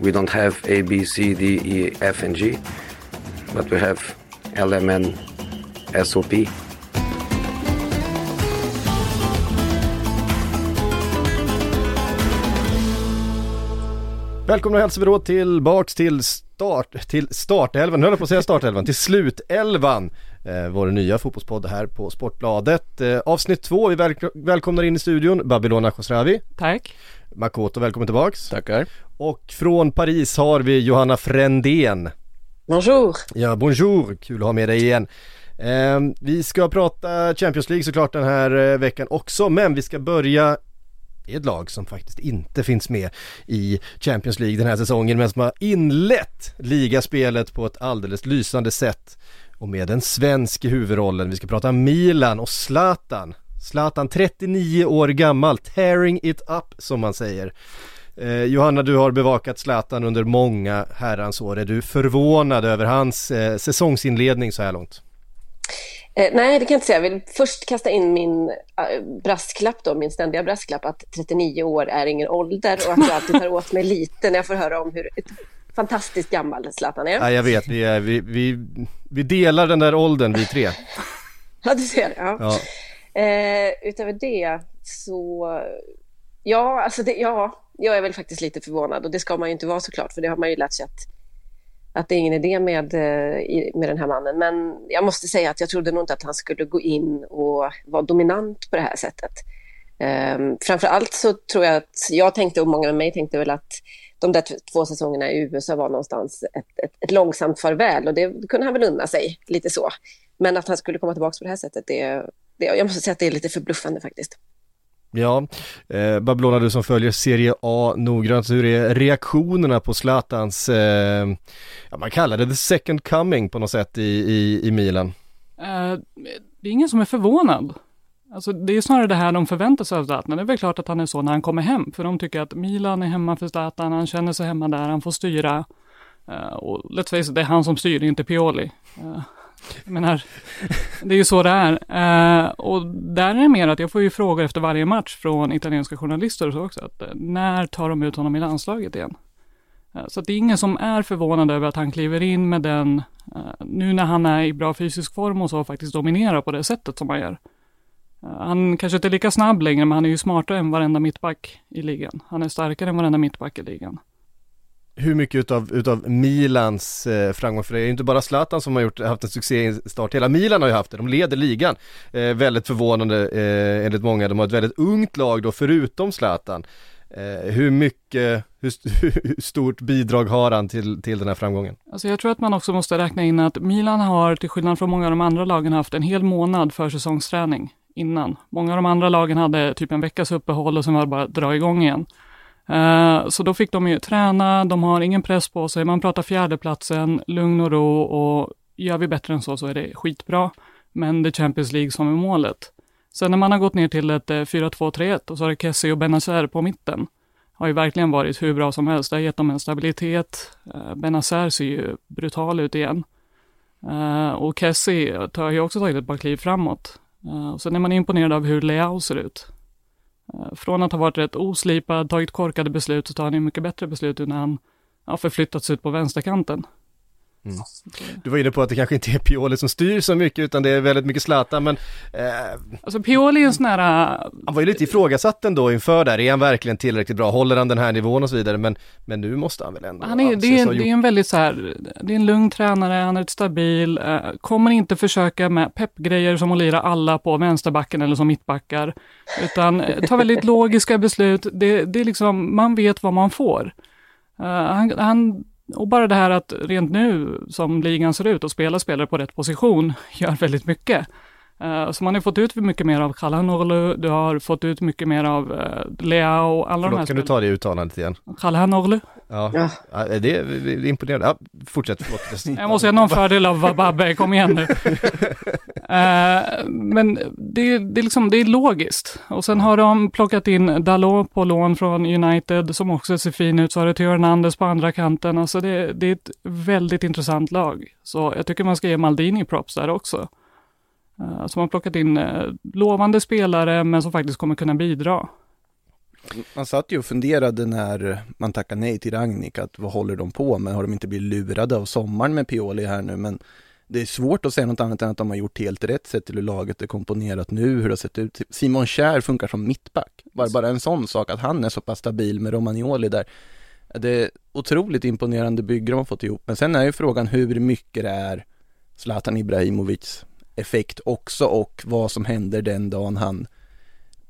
we don't have A, B, C, D, E, F, and G, but we have L, M, N, S, O, P. Välkomna hälsar vi då tillbaks till start, till startelvan, nu höll jag på att säga startelvan, till slutelvan. Eh, vår nya fotbollspodd här på Sportbladet. Eh, avsnitt två, vi väl, välkomnar in i studion Babylona Khosravi. Tack. Makoto, välkommen tillbaks. Tackar. Och från Paris har vi Johanna Frändén. Bonjour! Ja, bonjour, kul att ha med dig igen. Eh, vi ska prata Champions League såklart den här eh, veckan också, men vi ska börja i ett lag som faktiskt inte finns med i Champions League den här säsongen men som har inlett ligaspelet på ett alldeles lysande sätt och med en svensk i huvudrollen. Vi ska prata Milan och Zlatan. Zlatan 39 år gammal, tearing it up som man säger. Eh, Johanna, du har bevakat Zlatan under många herrans år. Är du förvånad över hans eh, säsongsinledning så här långt? Eh, nej, det kan jag inte säga. Jag vill först kasta in min äh, brasklapp då, min ständiga brasklapp att 39 år är ingen ålder och att jag alltid tar åt mig lite när jag får höra om hur fantastiskt gammal Zlatan är. Ja, jag vet, vi, är, vi, vi, vi delar den där åldern vi tre. ja, du ser. Ja. Ja. Eh, utöver det så, ja, alltså det, ja, jag är väl faktiskt lite förvånad och det ska man ju inte vara såklart för det har man ju lärt sig att att det är ingen idé med, eh, med den här mannen. Men jag måste säga att jag trodde nog inte att han skulle gå in och vara dominant på det här sättet. Um, framför allt så tror jag att jag tänkte, och många med mig tänkte väl att de där två säsongerna i USA var någonstans ett, ett, ett långsamt farväl och det kunde han väl unna sig lite så. Men att han skulle komma tillbaka på det här sättet, det, det, jag måste säga att det är lite förbluffande faktiskt. Ja, eh, Babylona du som följer Serie A noggrant, hur är reaktionerna på Zlatans, eh, ja man kallar det the second coming på något sätt i, i, i Milan? Eh, det är ingen som är förvånad. Alltså det är snarare det här de förväntar sig av Zlatan. Det är väl klart att han är så när han kommer hem, för de tycker att Milan är hemma för Zlatan, han känner sig hemma där, han får styra. Uh, och let's face it, det är han som styr, inte Pioli. Uh, jag menar, det är ju så det är. Uh, och där är det mer att jag får ju frågor efter varje match från italienska journalister och så också, att när tar de ut honom i landslaget igen? Så att det är ingen som är förvånad över att han kliver in med den, nu när han är i bra fysisk form och så faktiskt dominerar på det sättet som han gör. Han kanske inte är lika snabb längre, men han är ju smartare än varenda mittback i ligan. Han är starkare än varenda mittback i ligan. Hur mycket utav, utav Milans eh, framgång, för det är ju inte bara Zlatan som har gjort, haft en succéstart, hela Milan har ju haft det, de leder ligan. Eh, väldigt förvånande eh, enligt många, de har ett väldigt ungt lag då förutom Zlatan. Eh, hur mycket, hur, hur stort bidrag har han till, till den här framgången? Alltså jag tror att man också måste räkna in att Milan har, till skillnad från många av de andra lagen, haft en hel månad för säsongsträning innan. Många av de andra lagen hade typ en veckas uppehåll och sen var det bara att dra igång igen. Eh, så då fick de ju träna, de har ingen press på sig, man pratar fjärdeplatsen, lugn och ro och gör vi bättre än så så är det skitbra. Men det är Champions League som är målet. Sen när man har gått ner till ett eh, 4-2-3-1 och så har det Kessie och Benazer på mitten. Har ju verkligen varit hur bra som helst. Det har gett dem en stabilitet. Uh, Benazer ser ju brutal ut igen. Och Kessie har ju också tagit ett par kliv framåt. Eh, Och sen är man imponerad av hur Leao ser ut. Eh, från att ha varit rätt oslipad, tagit korkade beslut, så tar han ju mycket bättre beslut nu när han har förflyttats ut på vänsterkanten. Du var inne på att det kanske inte är Pioli som styr så mycket utan det är väldigt mycket Zlatan men eh, Alltså Pioli är en sån här, eh, han var ju lite ifrågasatt ändå inför där, är han verkligen tillräckligt bra, håller han den här nivån och så vidare? Men, men nu måste han väl ändå han är, det, är, det är en väldigt så här, det är en lugn tränare, han är ett stabil, eh, kommer inte försöka med peppgrejer som att lira alla på vänsterbacken eller som mittbackar, utan eh, tar väldigt logiska beslut, det, det är liksom, man vet vad man får. Eh, han, han, och bara det här att rent nu, som ligan ser ut och spela spelare på rätt position, gör väldigt mycket. Eh, så man har fått ut mycket mer av Kalhanoglu, du har fått ut mycket mer av uh, Leao och alla de här Förlåt, kan du ta det uttalandet igen? Kalhanoglu. Ja, Ja. ja det, är, det är imponerande. Ja, fortsätt, förlåt. Jag måste ha någon fördel av Babbe, kom igen nu. Eh, men det, det, är liksom, det är logiskt. Och sen har de plockat in Dalot på lån från United som också ser fin ut. Så har du Theo Hernandez på andra kanten. Alltså det, det är ett väldigt intressant lag. Så jag tycker man ska ge Maldini props där också. Eh, uh, som har plockat in eh, lovande spelare men som faktiskt kommer kunna bidra. Man satt ju och funderade när man tackade nej till Ragnik, att vad håller de på med? Har de inte blivit lurade av sommaren med Pioli här nu? Men det är svårt att säga något annat än att de har gjort helt rätt sett till hur laget är komponerat nu, hur det har sett ut. Simon Kjär funkar som mittback. Bara, bara en sån sak, att han är så pass stabil med Romagnoli där. Det är otroligt imponerande bygge de har fått ihop. Men sen är ju frågan hur mycket det är Zlatan Ibrahimovics effekt också och vad som händer den dagen han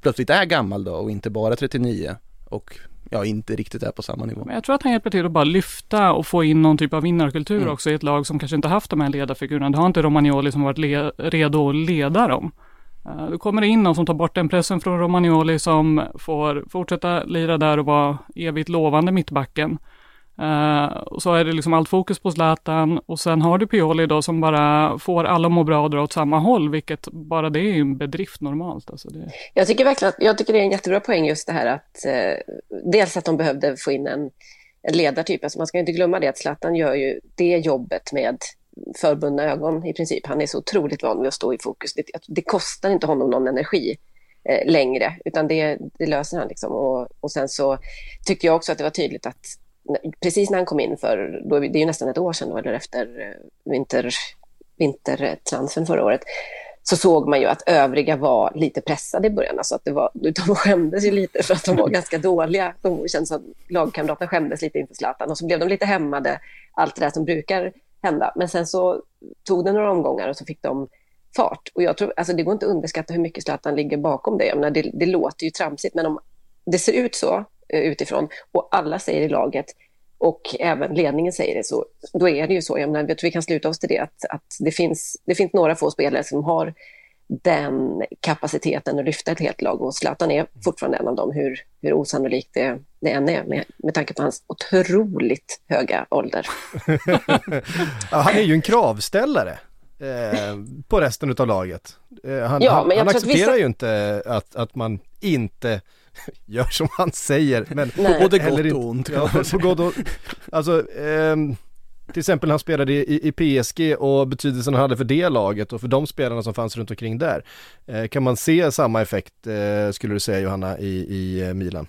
plötsligt är gammal då och inte bara 39 och ja, inte riktigt är på samma nivå. Men jag tror att han hjälper till att bara lyfta och få in någon typ av vinnarkultur mm. också i ett lag som kanske inte haft de här ledarfigurerna. Det har inte Romagnoli som varit le redo att leda dem. Uh, då kommer det in någon som tar bort den pressen från Romagnoli som får fortsätta lira där och vara evigt lovande mittbacken. Uh, och så är det liksom allt fokus på Zlatan och sen har du Pioli då som bara får alla att må bra och dra åt samma håll, vilket bara det är ju en bedrift normalt. Alltså det... Jag tycker verkligen att, jag tycker det är en jättebra poäng just det här att eh, dels att de behövde få in en, en ledartyp, alltså man ska inte glömma det att Zlatan gör ju det jobbet med förbundna ögon i princip. Han är så otroligt van vid att stå i fokus. Det, det kostar inte honom någon energi eh, längre, utan det, det löser han liksom. Och, och sen så tyckte jag också att det var tydligt att precis när han kom in för, då, det är ju nästan ett år sedan, eller efter eh, vinter, vintertransfern förra året, så såg man ju att övriga var lite pressade i början. Alltså att det var, de skämdes ju lite för att de var ganska dåliga. De kändes som lagkamraterna skämdes lite inför Zlatan och så blev de lite hämmade, allt det där som brukar hända. Men sen så tog det några omgångar och så fick de fart. Och jag tror, alltså det går inte att underskatta hur mycket Zlatan ligger bakom det. Jag menar, det, det låter ju tramsigt, men om det ser ut så utifrån och alla säger i laget och även ledningen säger det så, då är det ju så. Jag, menar, jag tror vi kan sluta oss till det, att, att det, finns, det finns några få spelare som har den kapaciteten att lyfta ett helt lag och Zlatan är fortfarande en av dem, hur, hur osannolikt det, det än är med, med tanke på hans otroligt höga ålder. ja, han är ju en kravställare. Eh, på resten av laget. Eh, han, ja, han, han accepterar vissa... ju inte att, att man inte gör som han säger. Men Nej. både gott och ont. Ja, på gott och, alltså, ehm, till exempel när han spelade i, i, PSG och betydelsen han hade för det laget och för de spelarna som fanns runt omkring där. Eh, kan man se samma effekt, eh, skulle du säga Johanna, i, i eh, Milan?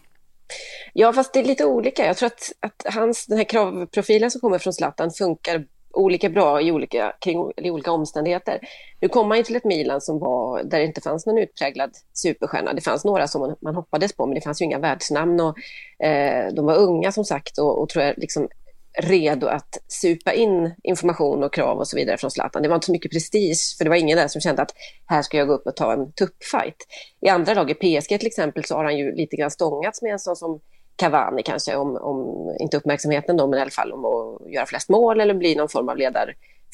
Ja, fast det är lite olika. Jag tror att, att hans, den här kravprofilen som kommer från Zlatan funkar olika bra i olika, kring, i olika omständigheter. Nu kom man ju till ett Milan som var, där det inte fanns någon utpräglad superstjärna. Det fanns några som man, man hoppades på, men det fanns ju inga världsnamn. Och, eh, de var unga som sagt och, och tror jag liksom redo att supa in information och krav och så vidare från Zlatan. Det var inte så mycket prestige, för det var ingen där som kände att här ska jag gå upp och ta en tuppfight. I andra lag, i PSG till exempel, så har han ju lite grann stångats med en sån som Cavani kanske, om, om inte uppmärksamheten då, men i alla fall om att göra flest mål eller bli någon form av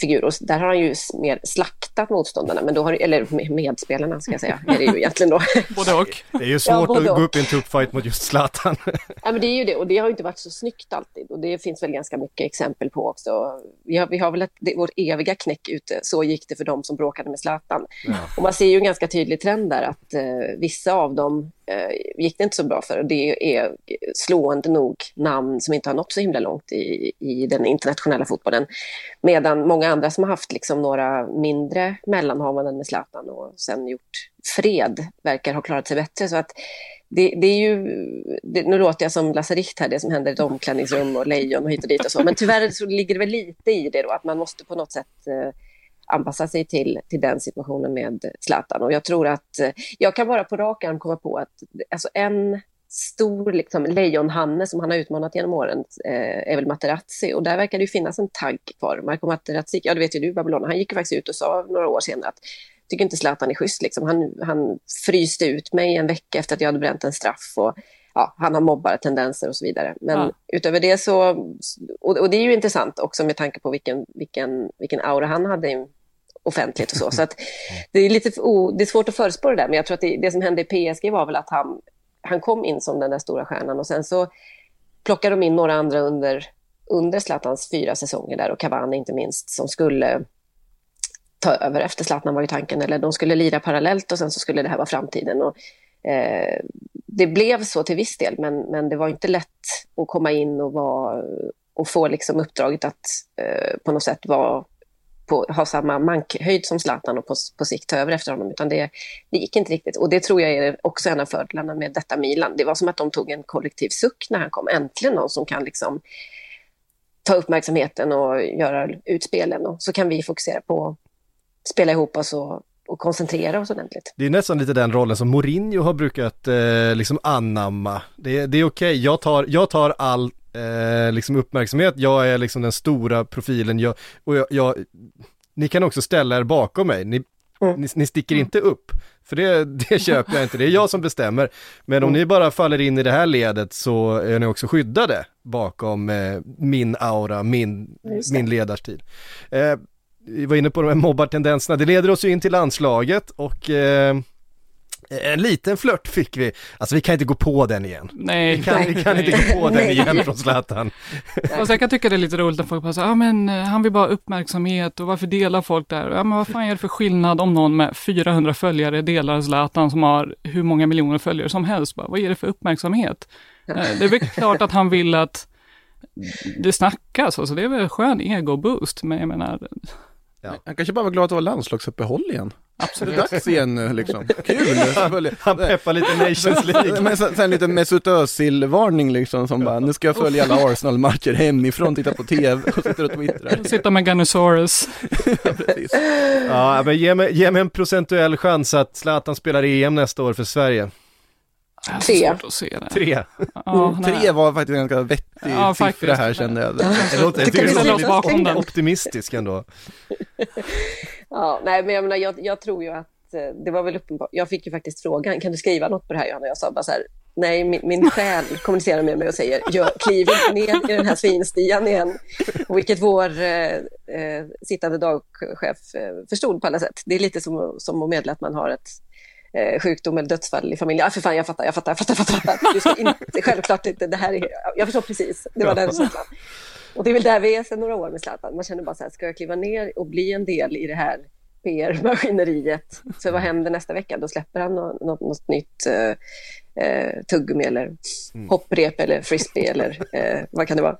ledarfigur. Och där har han ju mer slaktat motståndarna, men då har, eller medspelarna ska jag säga, är det ju egentligen då. både och. Det är ju svårt ja, att gå upp i en tuff fight mot just Zlatan. ja, men det är ju det, och det har ju inte varit så snyggt alltid. Och det finns väl ganska mycket exempel på också. Vi har, vi har väl ett, det, vårt eviga knäck ute, så gick det för dem som bråkade med Zlatan. Ja. Och man ser ju en ganska tydlig trend där, att eh, vissa av dem eh, gick det inte så bra för. Och det är slående nog namn som inte har nått så himla långt i, i den internationella fotbollen. Medan många andra som har haft liksom några mindre mellanhavanden med Zlatan och sen gjort fred verkar ha klarat sig bättre. Så att det, det är ju, det, nu låter jag som Lasse Richt här, det som händer i ett omklädningsrum och lejon och hit och dit och så. Men tyvärr så ligger det väl lite i det då, att man måste på något sätt eh, anpassa sig till, till den situationen med Zlatan. Och jag tror att, eh, jag kan bara på rak arm komma på att alltså en stor liksom, lejonhanne som han har utmanat genom åren eh, är väl Materazzi och där verkar det ju finnas en tagg kvar. Marco Materazzi, ja det vet ju du Babylon, han gick ju faktiskt ut och sa några år senare att tycker inte Zlatan är schysst liksom. Han, han fryste ut mig en vecka efter att jag hade bränt en straff och ja, han har mobbare tendenser och så vidare. Men ja. utöver det så, och, och, det är ju intressant också med tanke på vilken, vilken, vilken aura han hade offentligt och så. Så att det är lite oh, det är svårt att förutspå det där, men jag tror att det, det som hände i PSG var väl att han, han kom in som den där stora stjärnan och sen så plockade de in några andra under, under Zlatans fyra säsonger där och Cavani inte minst, som skulle ta över efter Zlatan var ju tanken, eller de skulle lira parallellt och sen så skulle det här vara framtiden. Och, eh, det blev så till viss del, men, men det var inte lätt att komma in och, vara, och få liksom uppdraget att eh, på något sätt vara på, ha samma mankhöjd som Zlatan och på, på sikt ta över efter honom, utan det, det gick inte riktigt. Och det tror jag är också en av fördelarna med detta Milan. Det var som att de tog en kollektiv suck när han kom. Äntligen någon som kan liksom ta uppmärksamheten och göra utspelen och så kan vi fokusera på att spela ihop oss och, och koncentrera oss ordentligt. Det är nästan lite den rollen som Mourinho har brukat eh, liksom anamma. Det, det är okej, okay. jag, tar, jag tar all eh, liksom uppmärksamhet, jag är liksom den stora profilen, jag, och jag, jag ni kan också ställa er bakom mig, ni, mm. ni, ni, sticker inte upp. För det, det köper jag inte, det är jag som bestämmer. Men om mm. ni bara faller in i det här ledet så är ni också skyddade bakom eh, min aura, min, min ledarstil. Eh, vi var inne på de här mobbartendenserna, det leder oss ju in till landslaget och eh, en liten flört fick vi. Alltså vi kan inte gå på den igen. Nej. Vi kan, nej, vi kan inte gå på den igen från Zlatan. Alltså jag kan tycka det är lite roligt när folk bara säger, ja ah, men eh, han vill bara uppmärksamhet och varför delar folk där? Ja men vad fan är det för skillnad om någon med 400 följare delar Zlatan som har hur många miljoner följare som helst? Bara, vad är det för uppmärksamhet? Eh, det är väl klart att han vill att det snackas, alltså det är väl skön ego-boost, men jag menar, Ja. Han kanske bara var glad att det var landslagsuppehåll igen. Absolut. Det är dags igen nu liksom. Kul! Han peppar lite Nations League. Men sen, sen lite Mesut Özil-varning liksom som bara, nu ska jag följa alla Arsenal-matcher hemifrån, titta på TV och sitter och twittrar. Sitta med Gunnosaurus. ja, precis. Ja, men ge mig, ge mig en procentuell chans att Zlatan spelar EM nästa år för Sverige. Tre. Tre. Ja, mm. Tre var faktiskt en ganska vettig ja, siffra här kände jag. Det låter, jag tycker det optimistisk ändå. ja, nej men jag menar, jag, jag tror ju att eh, det var väl uppenbart. Jag fick ju faktiskt frågan, kan du skriva något på det här Johanna? Jag sa bara så här, nej min, min själ kommunicerar med mig och säger, jag kliv inte ner i den här svinstian igen. Vilket vår eh, eh, sittande dagchef eh, förstod på alla sätt. Det är lite som, som att meddela att man har ett eh, sjukdom eller dödsfall i familjen. Ja, för fan, jag fattar, jag fattar, jag fattar. Jag fattar. Du ska inte, självklart inte, det här är, jag förstår precis. Det var den känslan. Och det är väl där vi är sedan några år med Zlatan. Man känner bara så här, ska jag kliva ner och bli en del i det här PR-maskineriet? Så vad händer nästa vecka? Då släpper han något, något, något nytt eh, eh, tuggummi eller mm. hopprep eller frisbee eller eh, vad kan det vara?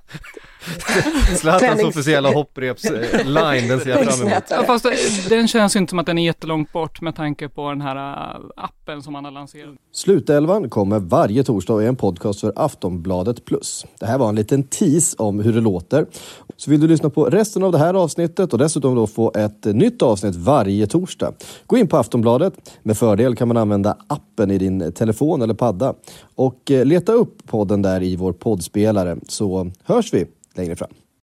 Zlatans officiella hoppreps-line, den ser jag fram emot. Ja, fast den känns inte som att den är jättelångt bort med tanke på den här äh, appen som man har lanserat. Slutelvan kommer varje torsdag i en podcast för Aftonbladet Plus. Det här var en liten tease om hur det låter. Så vill du lyssna på resten av det här avsnittet och dessutom då få ett nytt avsnitt varje torsdag. Gå in på Aftonbladet. Med fördel kan man använda appen i din telefon eller padda och eh, leta upp podden där i vår poddspelare så hörs vi längre fram.